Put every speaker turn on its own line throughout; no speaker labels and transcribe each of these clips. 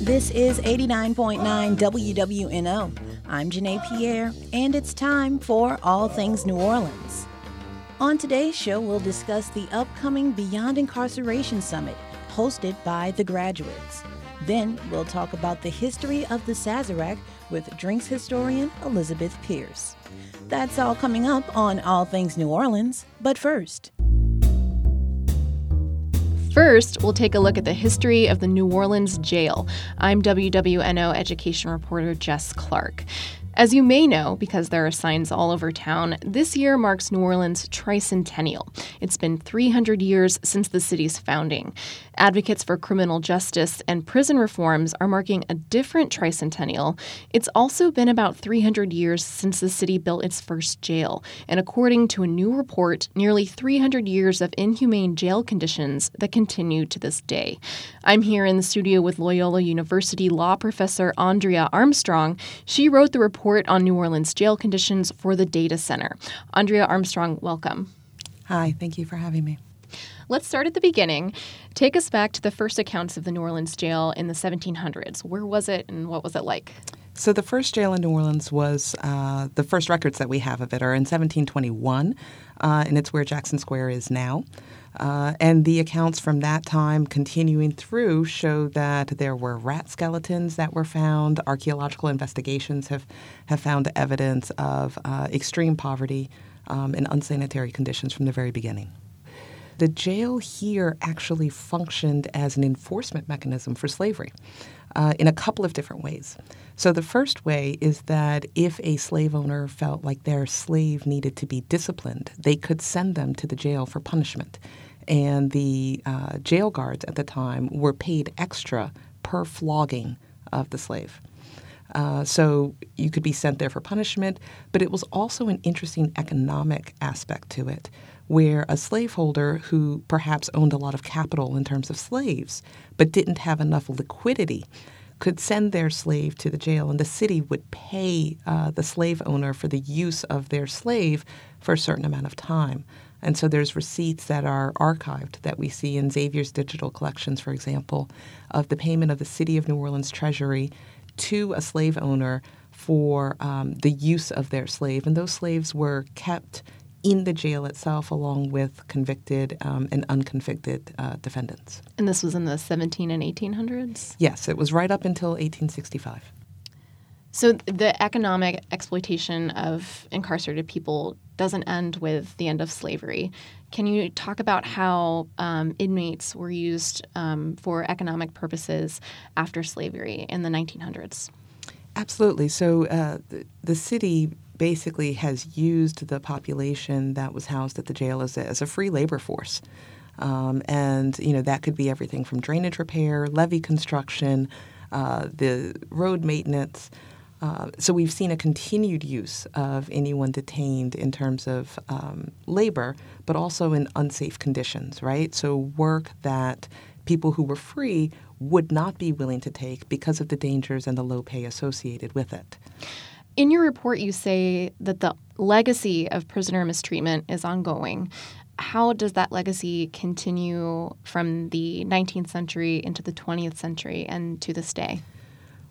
This is 89.9 WWNO. I'm Janae Pierre, and it's time for All Things New Orleans. On today's show, we'll discuss the upcoming Beyond Incarceration Summit, hosted by the graduates. Then we'll talk about the history of the Sazerac with drinks historian Elizabeth Pierce. That's all coming up on All Things New Orleans, but first.
First, we'll take a look at the history of the New Orleans jail. I'm WWNO education reporter Jess Clark. As you may know, because there are signs all over town, this year marks New Orleans' tricentennial. It's been 300 years since the city's founding. Advocates for criminal justice and prison reforms are marking a different tricentennial. It's also been about 300 years since the city built its first jail, and according to a new report, nearly 300 years of inhumane jail conditions that continue to this day. I'm here in the studio with Loyola University law professor Andrea Armstrong. She wrote the report on New Orleans jail conditions for the Data Center. Andrea Armstrong, welcome.
Hi, thank you for having me.
Let's start at the beginning. Take us back to the first accounts of the New Orleans jail in the 1700s. Where was it and what was it like?
So, the first jail in New Orleans was uh, the first records that we have of it are in 1721, uh, and it's where Jackson Square is now. Uh, and the accounts from that time continuing through show that there were rat skeletons that were found. Archaeological investigations have, have found evidence of uh, extreme poverty um, and unsanitary conditions from the very beginning. The jail here actually functioned as an enforcement mechanism for slavery uh, in a couple of different ways. So, the first way is that if a slave owner felt like their slave needed to be disciplined, they could send them to the jail for punishment and the uh, jail guards at the time were paid extra per flogging of the slave. Uh, so you could be sent there for punishment, but it was also an interesting economic aspect to it, where a slaveholder who perhaps owned a lot of capital in terms of slaves, but didn't have enough liquidity, could send their slave to the jail, and the city would pay uh, the slave owner for the use of their slave for a certain amount of time. And so there's receipts that are archived that we see in Xavier's digital collections, for example, of the payment of the City of New Orleans Treasury to a slave owner for um, the use of their slave. And those slaves were kept in the jail itself along with convicted um, and unconvicted uh, defendants.
And this was in the 17 and 1800s?
Yes, it was right up until 1865.
So the economic exploitation of incarcerated people doesn't end with the end of slavery. Can you talk about how um, inmates were used um, for economic purposes after slavery in the 1900s?
Absolutely. So uh, the, the, city basically has used the population that was housed at the jail as a, as a free labor force. Um, and, you know, that could be everything from drainage repair, levee construction, uh, the road maintenance. Uh, so we've seen a continued use of anyone detained in terms of um, labor, but also in unsafe conditions, right? So work that people who were free would not be willing to take because of the dangers and the low pay associated with it.
In your report, you say that the legacy of prisoner mistreatment is ongoing. How does that legacy continue from the 19th century into the 20th century and to this day?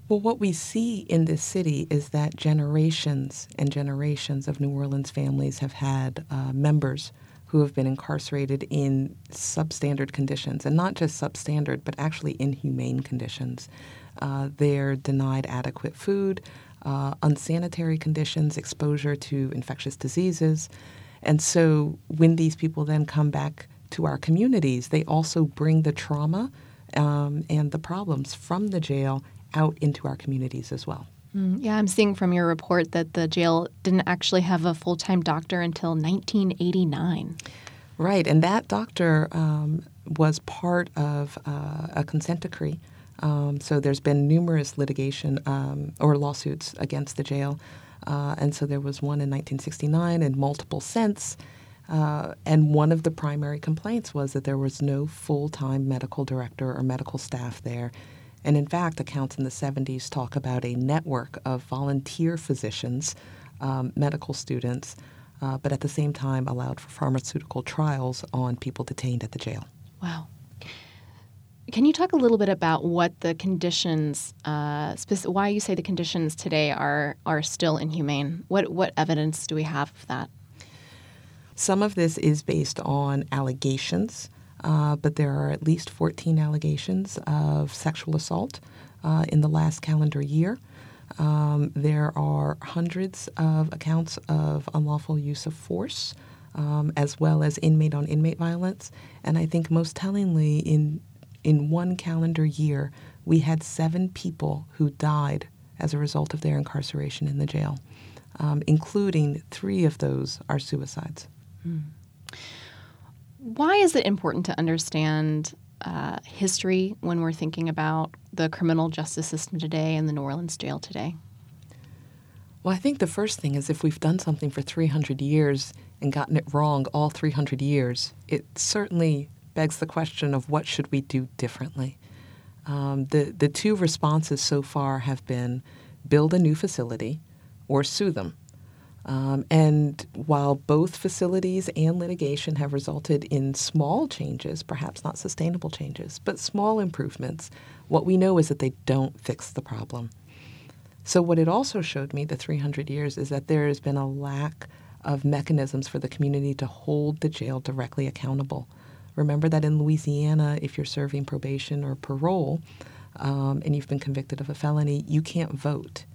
Well, what we see in this city is that generations and generations of New Orleans families have had uh, members who have been incarcerated in substandard conditions, and not just substandard, but actually inhumane conditions. Uh, they're denied adequate food, uh, unsanitary conditions, exposure to infectious diseases. And so when these people then come back to our communities, they also bring the trauma um, and the problems from the jail out into our communities as well.
Mm, yeah, I'm seeing from your report that the jail didn't actually have a full time doctor until 1989.
Right, and that doctor um, was part of uh, a consent decree. Um, so there's been numerous litigation um, or lawsuits against the jail. Uh, and so there was one in 1969 and multiple since. Uh, and one of the primary complaints was that there was no full time medical director or medical staff there and in fact, accounts in the 70s talk about a network of volunteer physicians, um, medical students, uh, but at the same time allowed for pharmaceutical trials on people detained at the jail.
Wow. Can you talk a little bit about what the conditions, uh, speci- why you say the conditions today are are still inhumane? What what evidence do we have of that?
Some of this is based on allegations, uh, but there are at least 14 allegations of sexual assault uh, in the last calendar year. Um, there are hundreds of accounts of unlawful use of force, um, as well as inmate on inmate violence. And I think most tellingly, in in one calendar year, we had seven people who died as a result of their incarceration in the jail, um, including three of those are suicides. Mm.
Why is it important to understand uh, history when we're thinking about the criminal justice system today and the New Orleans jail today?
Well, I think the first thing is if we've done something for 300 years and gotten it wrong all 300 years, it certainly begs the question of what should we do differently. Um, the the two responses so far have been build a new facility or sue them. Um, and while both facilities and litigation have resulted in small changes, perhaps not sustainable changes, but small improvements, what we know is that they don't fix the problem. So, what it also showed me, the 300 years, is that there has been a lack of mechanisms for the community to hold the jail directly accountable. Remember that in Louisiana, if you're serving probation or parole um, and you've been convicted of a felony, you can't vote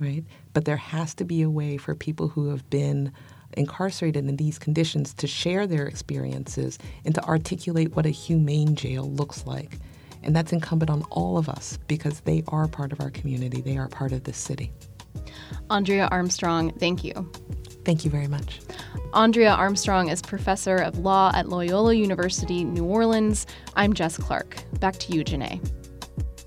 right? But there has to be a way for people who have been incarcerated in these conditions to share their experiences and to articulate what a humane jail looks like. And that's incumbent on all of us because they are part of our community, they are part of this city.
Andrea Armstrong, thank you.
Thank you very much.
Andrea Armstrong is professor of law at Loyola University, New Orleans. I'm Jess Clark. Back to you, Janae.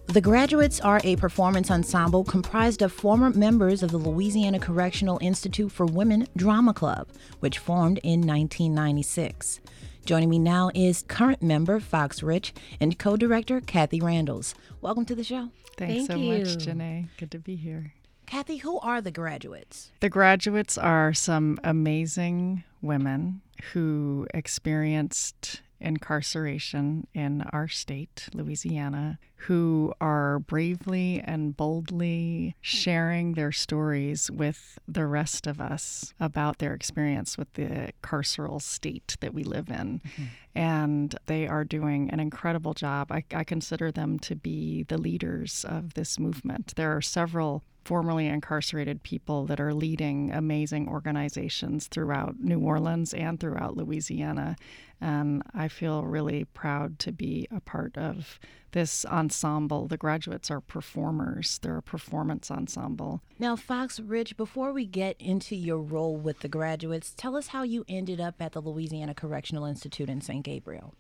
The Graduates are a performance ensemble comprised of former members of the Louisiana Correctional Institute for Women Drama Club, which formed in 1996. Joining me now is current member Fox Rich and co director Kathy Randles. Welcome to the show.
Thanks
Thank
so
you.
much, Janae. Good to be here.
Kathy, who are the graduates?
The graduates are some amazing women who experienced incarceration in our state, Louisiana, who are bravely and boldly sharing their stories with the rest of us about their experience with the carceral state that we live in. Mm-hmm. And they are doing an incredible job. I, I consider them to be the leaders of this movement. There are several formerly incarcerated people that are leading amazing organizations throughout New Orleans and throughout Louisiana. And I feel really proud to be a part of this ensemble. The graduates are performers, they're a performance ensemble.
Now, Fox Rich, before we get into your role with the graduates, tell us how you ended up at the Louisiana Correctional Institute in St. Gabriel.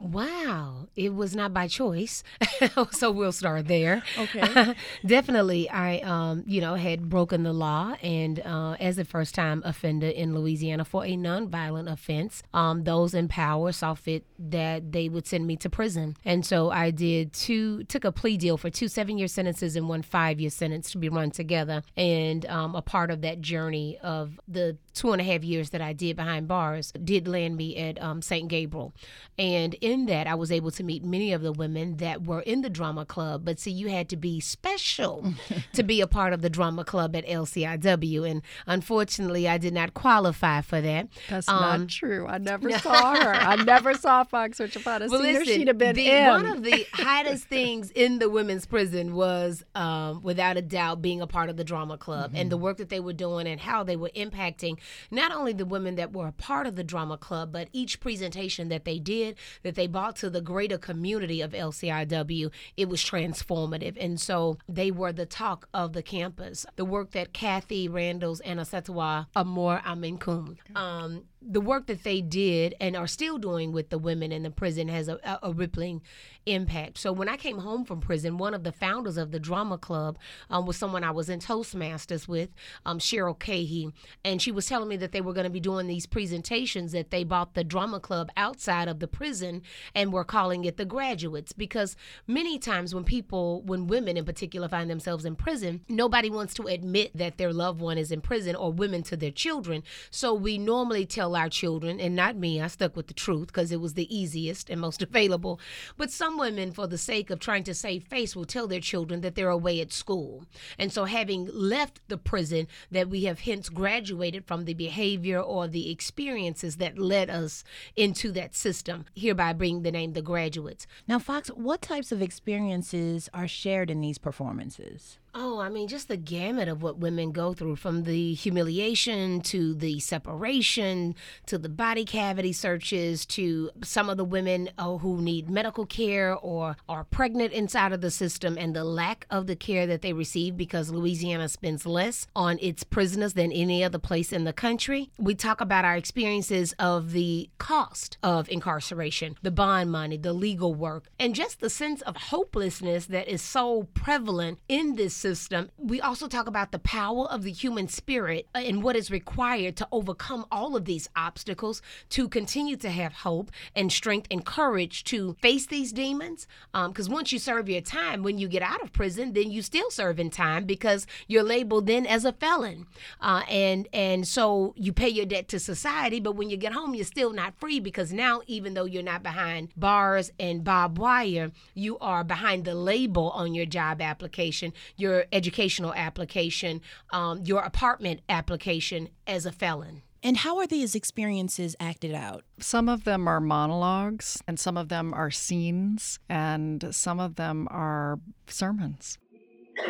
Wow, it was not by choice. so we'll start there.
Okay.
Definitely, I, um, you know, had broken the law and uh, as a first time offender in Louisiana for a nonviolent offense, um, those in power saw fit that they would send me to prison. And so I did two, took a plea deal for two seven year sentences and one five year sentence to be run together. And um, a part of that journey of the two and a half years that I did behind bars did land me at um, St. Gabriel. And in that, I was able to meet many of the women that were in the drama club. But see, you had to be special to be a part of the drama club at LCIW. And unfortunately, I did not qualify for that.
That's um, not true. I never saw her. I never saw Fox Rich upon a well, listen, she'd have been
the,
in.
One of the hottest things in the women's prison was, um, without a doubt, being a part of the drama club mm-hmm. and the work that they were doing and how they were impacting not only the women that were a part of the drama club, but each presentation that they did, that they brought to the greater community of LCIW, it was transformative. And so they were the talk of the campus. The work that Kathy Randles and Asetwa Amor Aminkum um, the work that they did and are still doing with the women in the prison has a, a, rippling impact. So when I came home from prison, one of the founders of the drama club um, was someone I was in Toastmasters with, um, Cheryl Cahey, and she was telling me that they were going to be doing these presentations that they bought the drama club outside of the prison and were calling it the graduates because many times when people, when women in particular find themselves in prison, nobody wants to admit that their loved one is in prison or women to their children. So we normally tell our children, and not me, I stuck with the truth because it was the easiest and most available. But some women, for the sake of trying to save face, will tell their children that they're away at school. And so, having left the prison, that we have hence graduated from the behavior or the experiences that led us into that system, hereby bring the name the graduates.
Now, Fox, what types of experiences are shared in these performances?
Oh, I mean, just the gamut of what women go through from the humiliation to the separation to the body cavity searches to some of the women oh, who need medical care or are pregnant inside of the system and the lack of the care that they receive because Louisiana spends less on its prisoners than any other place in the country. We talk about our experiences of the cost of incarceration, the bond money, the legal work, and just the sense of hopelessness that is so prevalent in this system. We also talk about the power of the human spirit and what is required to overcome all of these obstacles to continue to have hope and strength and courage to face these demons. Because um, once you serve your time, when you get out of prison, then you still serve in time because you're labeled then as a felon. Uh, and and so you pay your debt to society, but when you get home, you're still not free because now, even though you're not behind bars and barbed wire, you are behind the label on your job application. You're your educational application, um, your apartment application as a felon.
And how are these experiences acted out?
Some of them are monologues, and some of them are scenes, and some of them are sermons.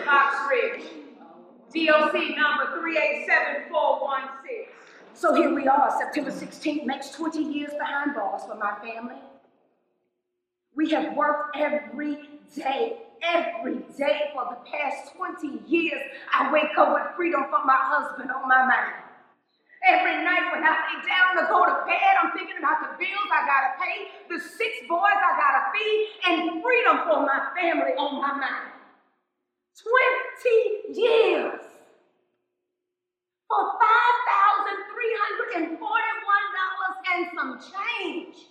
Fox Rich, DOC number 387416. So here we are, September 16th makes 20 years behind bars for my family. We have worked every day every day for the past 20 years. I wake up with freedom from my husband on my mind. Every night when I lay down to go to bed, I'm thinking about the bills I gotta pay, the six boys I gotta feed, and freedom for my family on my mind. 20 years for $5,341 and some change.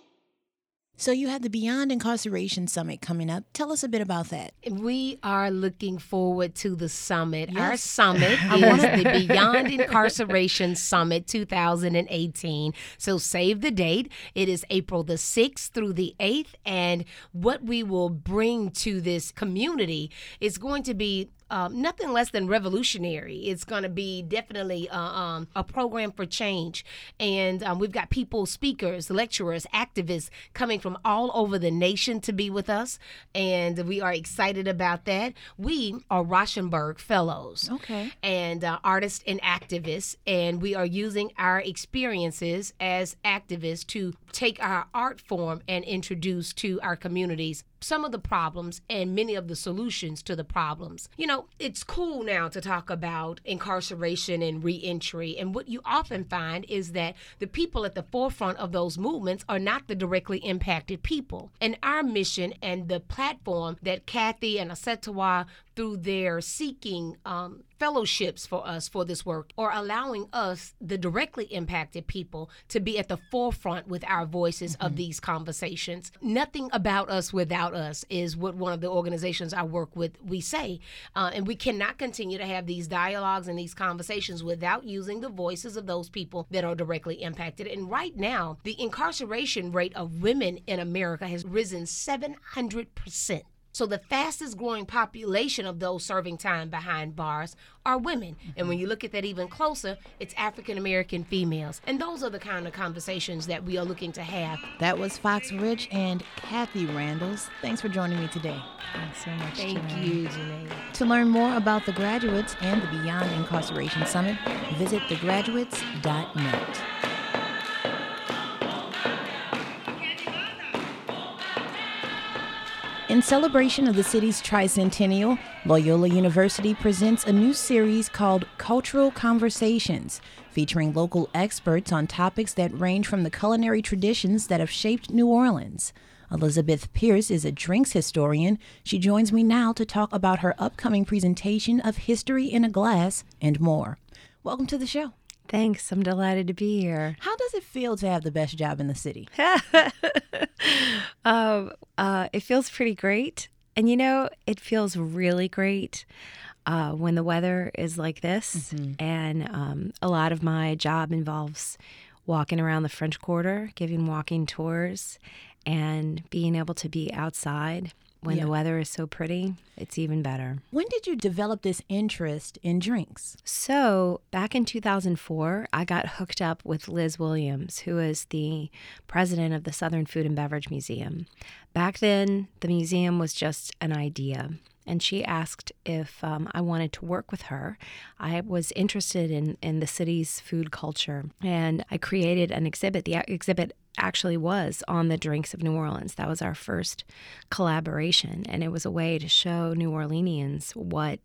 So you have the Beyond Incarceration Summit coming up. Tell us a bit about that.
We are looking forward to the summit. Yes. Our summit is the Beyond Incarceration Summit 2018. So save the date. It is April the 6th through the 8th. And what we will bring to this community is going to be um, nothing less than revolutionary. It's going to be definitely uh, um, a program for change. And um, we've got people, speakers, lecturers, activists coming from all over the nation to be with us. And we are excited about that. We are Rauschenberg Fellows.
Okay.
And uh, artists and activists. And we are using our experiences as activists to take our art form and introduce to our communities some of the problems and many of the solutions to the problems. You know, it's cool now to talk about incarceration and reentry. And what you often find is that the people at the forefront of those movements are not the directly impacted people. And our mission and the platform that Kathy and Asetawa through their seeking um, fellowships for us for this work or allowing us, the directly impacted people, to be at the forefront with our voices mm-hmm. of these conversations. Nothing about us without us is what one of the organizations I work with we say. Uh, and we cannot continue to have these dialogues and these conversations without using the voices of those people that are directly impacted. And right now, the incarceration rate of women in America has risen 700%. So the fastest growing population of those serving time behind bars are women. And when you look at that even closer, it's African American females. And those are the kind of conversations that we are looking to have.
That was Fox Rich and Kathy Randles. Thanks for joining me today.
Thanks so much.
Thank
Janae.
you, Janae.
To learn more about the graduates and the Beyond Incarceration Summit, visit thegraduates.net. In celebration of the city's tricentennial, Loyola University presents a new series called Cultural Conversations, featuring local experts on topics that range from the culinary traditions that have shaped New Orleans. Elizabeth Pierce is a drinks historian. She joins me now to talk about her upcoming presentation of History in a Glass and more. Welcome to the show.
Thanks. I'm delighted to be here.
How does it feel to have the best job in the city?
um, uh, it feels pretty great. And you know, it feels really great uh, when the weather is like this. Mm-hmm. And um, a lot of my job involves walking around the French Quarter, giving walking tours, and being able to be outside when
Yeah.
the weather is so pretty, it's even better.
When did you develop this interest in drinks?
So, back in 2004, I got hooked up with Liz Williams, who is the president of the Southern Food and Beverage Museum. Back then, the museum was just an idea. And she asked if um, I wanted to work with her. I was interested in, in the city's food culture, and I created an exhibit. The exhibit actually was on the drinks of New Orleans. That was our first collaboration, and it was a way to show New Orleanians what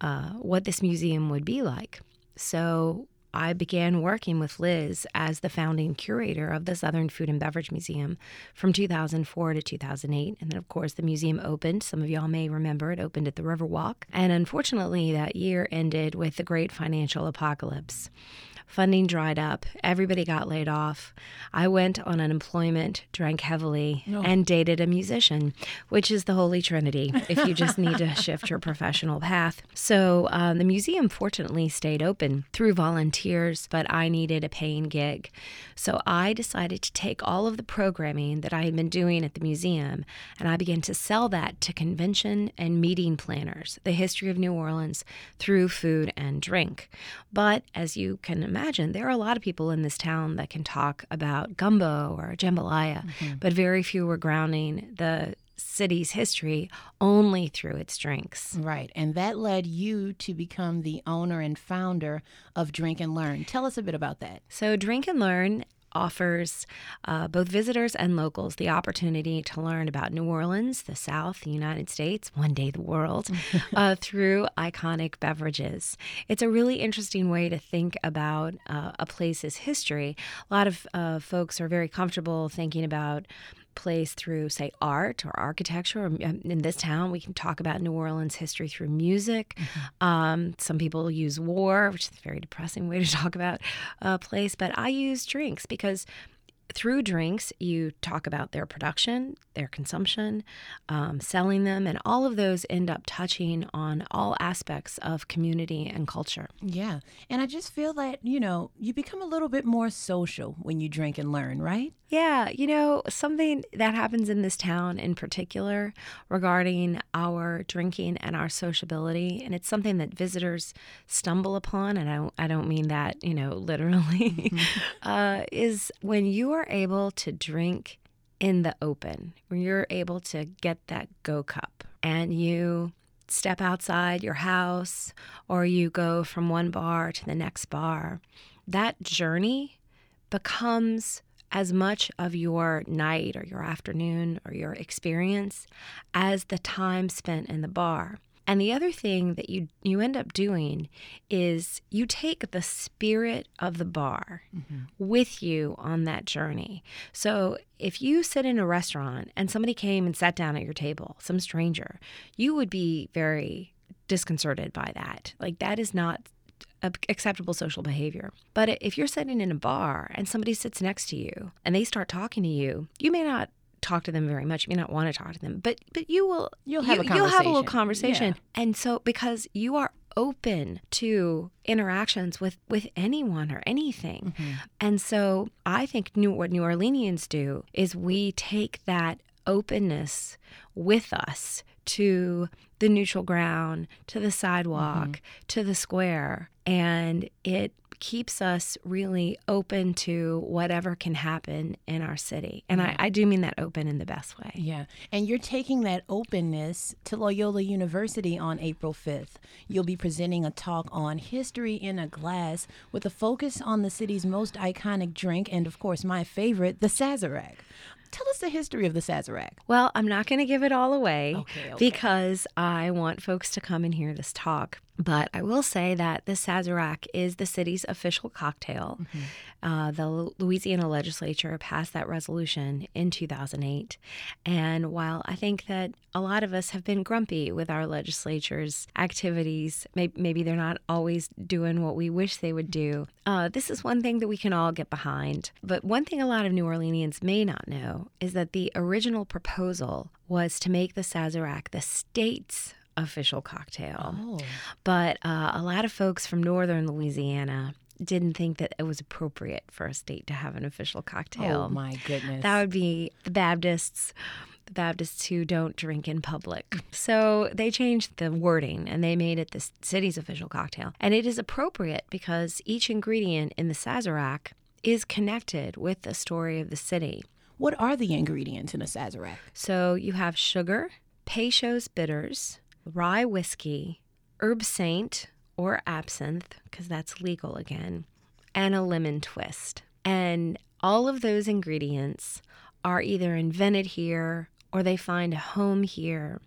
uh, what this museum would be like. So I began working with Liz as the founding curator of the Southern Food and Beverage Museum from 2004 to 2008. And then, of course, the museum opened. Some of y'all may remember it opened at the Riverwalk. And unfortunately, that year ended with the great financial apocalypse. Funding dried up. Everybody got laid off. I went on unemployment, drank heavily, and dated a musician, which is the holy trinity if you just need to shift your professional path. So um, the museum fortunately stayed open through volunteers, but I needed a paying gig. So I decided to take all of the programming that I had been doing at the museum and I began to sell that to convention and meeting planners, the history of New Orleans through food and drink. But as you can imagine, there are a lot of people in this town that can talk about gumbo or jambalaya, mm-hmm. but very few were grounding the city's history only through its drinks.
Right. And that led you to become the owner and founder of Drink and Learn. Tell us a bit about that.
So, Drink and Learn offers uh, both visitors and locals the opportunity to learn about New Orleans, the South, the United States, one day the world, uh, through iconic beverages. It's a really interesting way to think about uh, a place's history. A lot of uh, folks are very comfortable thinking about place through, say, art or architecture. Um, In this town, we can talk about New Orleans history through music. Um, some people use war, which is a very depressing way to talk about a place, but I use drinks because through drinks, you talk about their production, their consumption, um, selling them, and all of those end up touching on all aspects of community and culture.
Yeah. And I just feel that, you know, you become a little bit more social when you drink and learn, right?
Yeah, you know, something that happens in this town in particular regarding our drinking and our sociability, and it's something that visitors stumble upon, and I don't, I don't mean that, you know, literally, uh, is when you are able to drink in the open, when you're able to get that go cup and you step outside your house or you go from one bar to the next bar, that journey becomes as much of your night or your afternoon or your experience as the time spent in the bar. And the other thing that you you end up doing is you take the spirit of the bar mm-hmm. with you on that journey. So if you sit in a restaurant and somebody came and sat down at your table, some stranger, you would be very disconcerted by that. Like that is not acceptable social behavior. But if you're sitting in a bar and somebody sits next to you and they start talking to you, you may not talk to them very much. You may not want to talk to them, but but you will
You'll have a conversation.
you'll have a little
conversation.
conversation. And so because you are open to interactions with with anyone or anything. Mm-hmm. And so I think new what New Orleanians do is we take that openness with us to the neutral ground, to the sidewalk, mm-hmm. to the square, and it keeps us really open to whatever can happen in our city. And I, I do mean that open in the best way.
Yeah. And you're taking that openness to Loyola University on April 5th. You'll be presenting a talk on history in a glass with a focus on the city's most iconic drink and, of course, my favorite, the Sazerac. Tell us the history of the Sazerac.
Well, I'm not going to give it all away
Okay, okay.
because I want folks to come and hear this talk. But I will say that the Sazerac is the city's official cocktail.
Mm-hmm.
Uh, the Louisiana legislature passed that resolution in 2008. And while I think that a lot of us have been grumpy with our legislature's activities, maybe, maybe they're not always doing what we wish they would do, uh, this is one thing that we can all get behind. But one thing a lot of New Orleanians may not know is that the original proposal was to make the Sazerac the state's official cocktail.
Oh.
But uh, a lot of folks from northern Louisiana didn't think that it was appropriate for a state to have an official cocktail.
Oh my goodness.
That would be the Baptists, the Baptists who don't drink in public. So they changed the wording and they made it the city's official cocktail. And it is appropriate because each ingredient in the Sazerac is connected with the story of the city.
What are the ingredients in a Sazerac?
So you have sugar, Peychaud's bitters, rye whiskey, Herbsaint or absinthe, because that's legal again, and a lemon twist. And all of those ingredients are either invented here or they find a home here.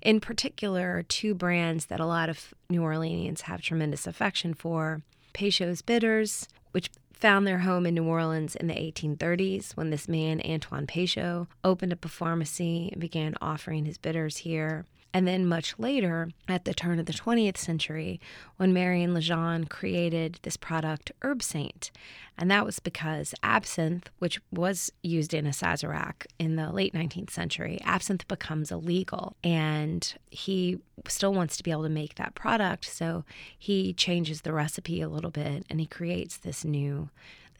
In particular, two brands that a lot of New Orleanians have tremendous affection for Peychaud's Bitters, which found their home in New Orleans in the 1830s when this man, Antoine Peychaud, opened up a pharmacy and began offering his bitters here. And then much later, at the turn of the 20th century, when Marion Legendre created this product, Herbsaint. And that was because absinthe, which was used in a Sazerac in the late 19th century, absinthe becomes illegal. And he still wants to be able to make that product. So he changes the recipe a little bit and he creates this new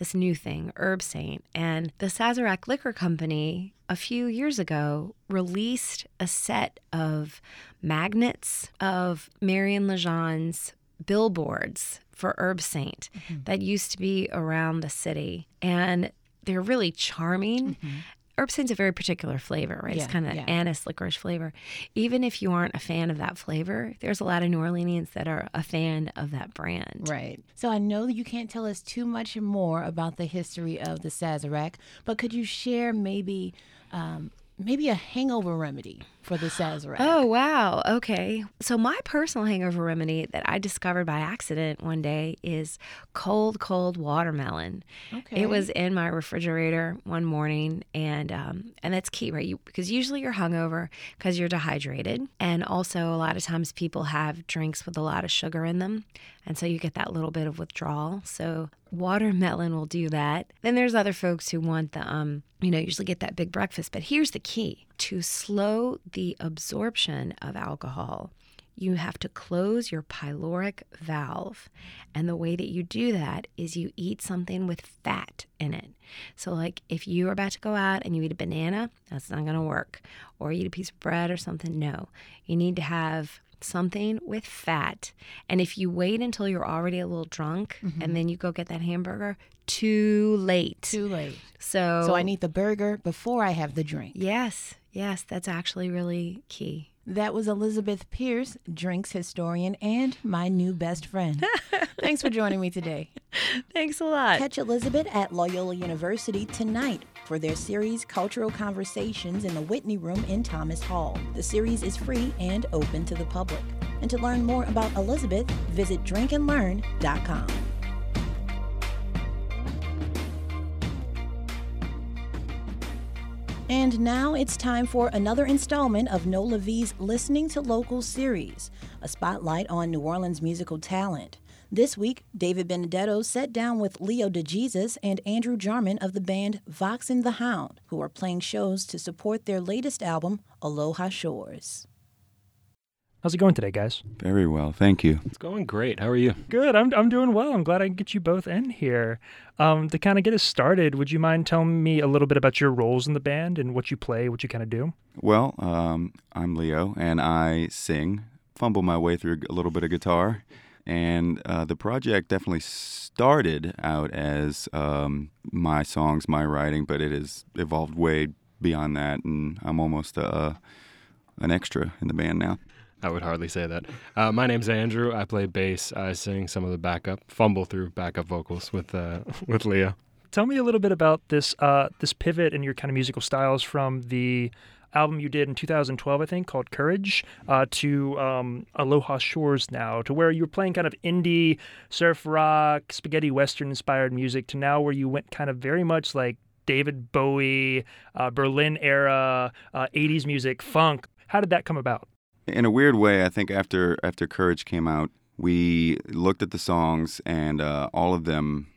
this new thing, Herbsaint. And the Sazerac Liquor Company, a few years ago, released a set of magnets of Marion Legendre's billboards for Herbsaint mm-hmm. that used to be around the city. And they're really charming. Mm-hmm. Herbsaint's a very particular flavor, right? Yeah, it's kind of yeah. anise licorice flavor. Even if you aren't a fan of that flavor, there's a lot of New Orleanians that are a fan of that brand.
Right. So I know that you can't tell us too much more about the history of the Sazerac, but could you share maybe um, maybe a hangover remedy for the Sazerac.
Oh, wow. Okay. So, my personal hangover remedy that I discovered by accident one day is cold, cold watermelon. Okay. It was in my refrigerator one morning, and um, and that's key, right? You, because usually you're hungover because you're dehydrated, and also a lot of times people have drinks with a lot of sugar in them, and so you get that little bit of withdrawal. So, watermelon will do that. Then there's other folks who want the um, you know, usually get that big breakfast. But here's the key to slow the absorption of alcohol, you have to close your pyloric valve. And the way that you do that is you eat something with fat in it. So, like if you're about to go out and you eat a banana, that's not going to work. Or eat a piece of bread or something, no. You need to have something with fat. And if you wait until you're already a little drunk mm-hmm. and then you go get that hamburger, too late.
Too late.
So
So I need the burger before I have the drink.
Yes. Yes, that's actually really key.
That was Elizabeth Pierce, drinks historian and my new best friend. Thanks for joining me today.
Thanks a lot.
Catch Elizabeth at Loyola University tonight for their series Cultural Conversations in the Whitney Room in Thomas Hall. The series is free and open to the public. And to learn more about Elizabeth, visit drinkandlearn.com. And now it's time for another installment of NolaVie's Listening to Local series, a spotlight on New Orleans musical talent. This week, David Benedetto sat down with Leo DeJesus and Andrew Jarman of the band Vox and the Hound, who are playing shows to support their latest album, Aloha Shores.
How's it going today, guys?
Very well, thank you.
It's going great. How are you?
Good. I'm, I'm doing well. I'm glad I can get you both in here. Um, to kind of get us started, would you mind telling me a little bit about your roles in the band and what you play, what you kind of do?
Well, um, I'm Leo, and I sing, fumble my way through a little bit of guitar. And uh, the project definitely started out as um, my songs, my writing, but it has evolved way beyond that, and I'm almost uh, an extra in the band now.
I would hardly say that. Uh, my name's Andrew. I play bass. I sing some of the backup, fumble through backup vocals with uh, with Leo.
Tell me a little bit about this uh, this pivot in your kind of musical styles from the album you did in 2012, I think, called Courage, uh, to um, Aloha Shores now, to where you were playing kind of indie, surf rock, spaghetti western inspired music, to now where you went kind of very much like David Bowie, uh, Berlin era, 80s uh, music, funk. How did that come about?
In a weird way, I think after after Courage came out, we looked at the songs and uh, all of them.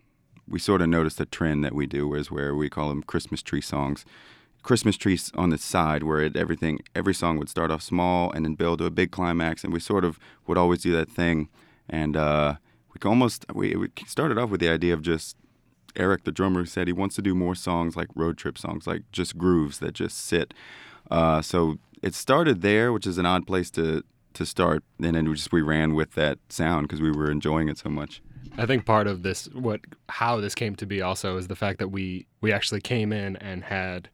We sort of noticed a trend that we do, is where we call them Christmas tree songs. Christmas trees on the side, where it, everything, every song would start off small and then build to a big climax, and we sort of would always do that thing. And uh, we almost we, we started off with the idea of just Eric, the drummer, said he wants to do more songs like road trip songs, like just grooves that just sit. Uh, so it started there, which is an odd place to to start, and then we just we ran with that sound because we were enjoying it so much.
I think part of this, what how this came to be, also is the fact that we we actually came in and had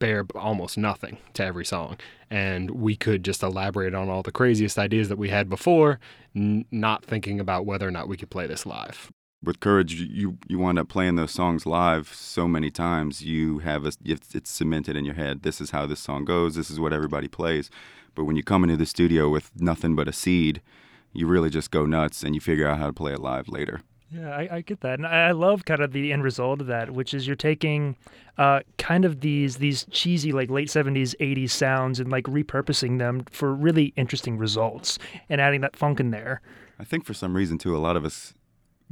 bare almost nothing to every song, and we could just elaborate on all the craziest ideas that we had before, n- not thinking about whether or not we could play this live.
With courage, you you wind up playing those songs live so many times. You have a, it's cemented in your head. This is how this song goes. This is what everybody plays. But when you come into the studio with nothing but a seed, you really just go nuts and you figure out how to play it live later.
Yeah, I, I, get that, and I love kind of the end result of that, which is you're taking uh, kind of these these cheesy like late '70s, '80s sounds and like repurposing them for really interesting results and adding that funk in there.
I think for some reason too, a lot of us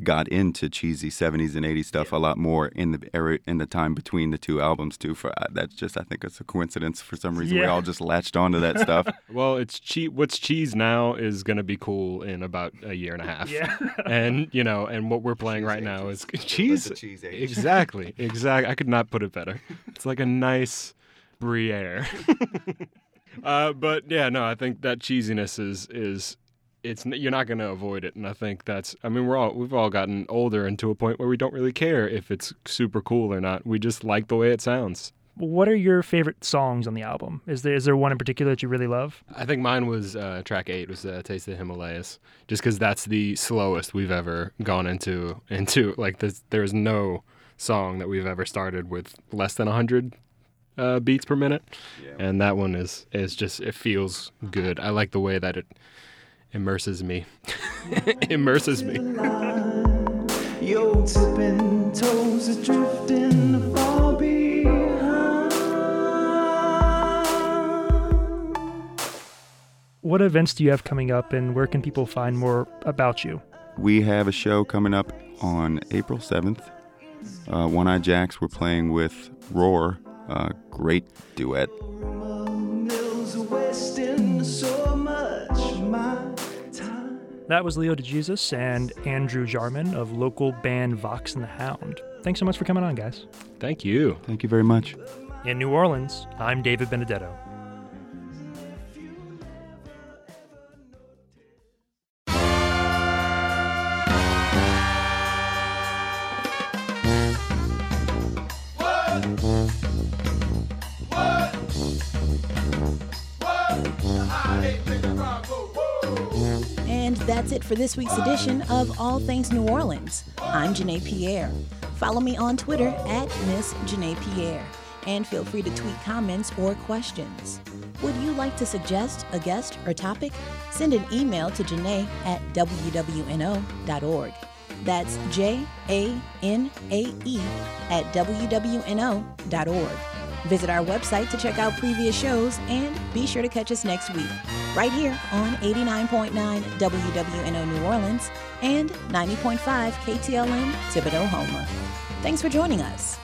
got into cheesy 70s and 80s stuff yeah. a lot more in the era in the time between the two albums too for uh, that's just i think it's a coincidence for some reason yeah. we all just latched onto that stuff
well it's cheap what's cheese now is going to be cool in about a year and a half
yeah
and you know and what we're playing cheese right now is cheese
cheese age.
exactly exactly i could not put it better it's like a nice Gruyere. uh, but yeah, no, I think that cheesiness is is it's you're not going to avoid it and i think that's i mean we're all we've all gotten older and to a point where we don't really care if it's super cool or not. We just like the way it sounds.
What are your favorite songs on the album? Is there is there one in particular that you really love?
I think mine was uh, track eight was uh, taste of the himalayas just because that's the slowest we've ever gone into into like there's, there's no song that we've ever started with less than 100 uh, beats per minute. Yeah. and that one is is just it feels good. I like the way that it immerses me. immerses me. Yo, tipping toes are drifting far behind.
What events do you have coming up, and where can people find more about you?
We have a show coming up on April 7th. Uh, One Eye Jacks, we're playing with Roar, a great duet.
That was Leo DeJesus and Andrew Jarman of local band Vox and the Hound. Thanks so much for coming on, guys.
Thank you.
Thank you very much.
In New Orleans, I'm David Benedetto.
It for this week's edition of All Things New Orleans. I'm Janae Pierre. Follow me on Twitter at Miss Janae Pierre and feel free to tweet comments or questions. Would you like to suggest a guest or topic? Send an email to Janae at wwno.org. That's J A N A E at wwno.org. Visit our website to check out previous shows and be sure to catch us next week, right here on 89.9 WWNO New Orleans and 90.5 KTLN Thibodaux Houma. Thanks for joining us.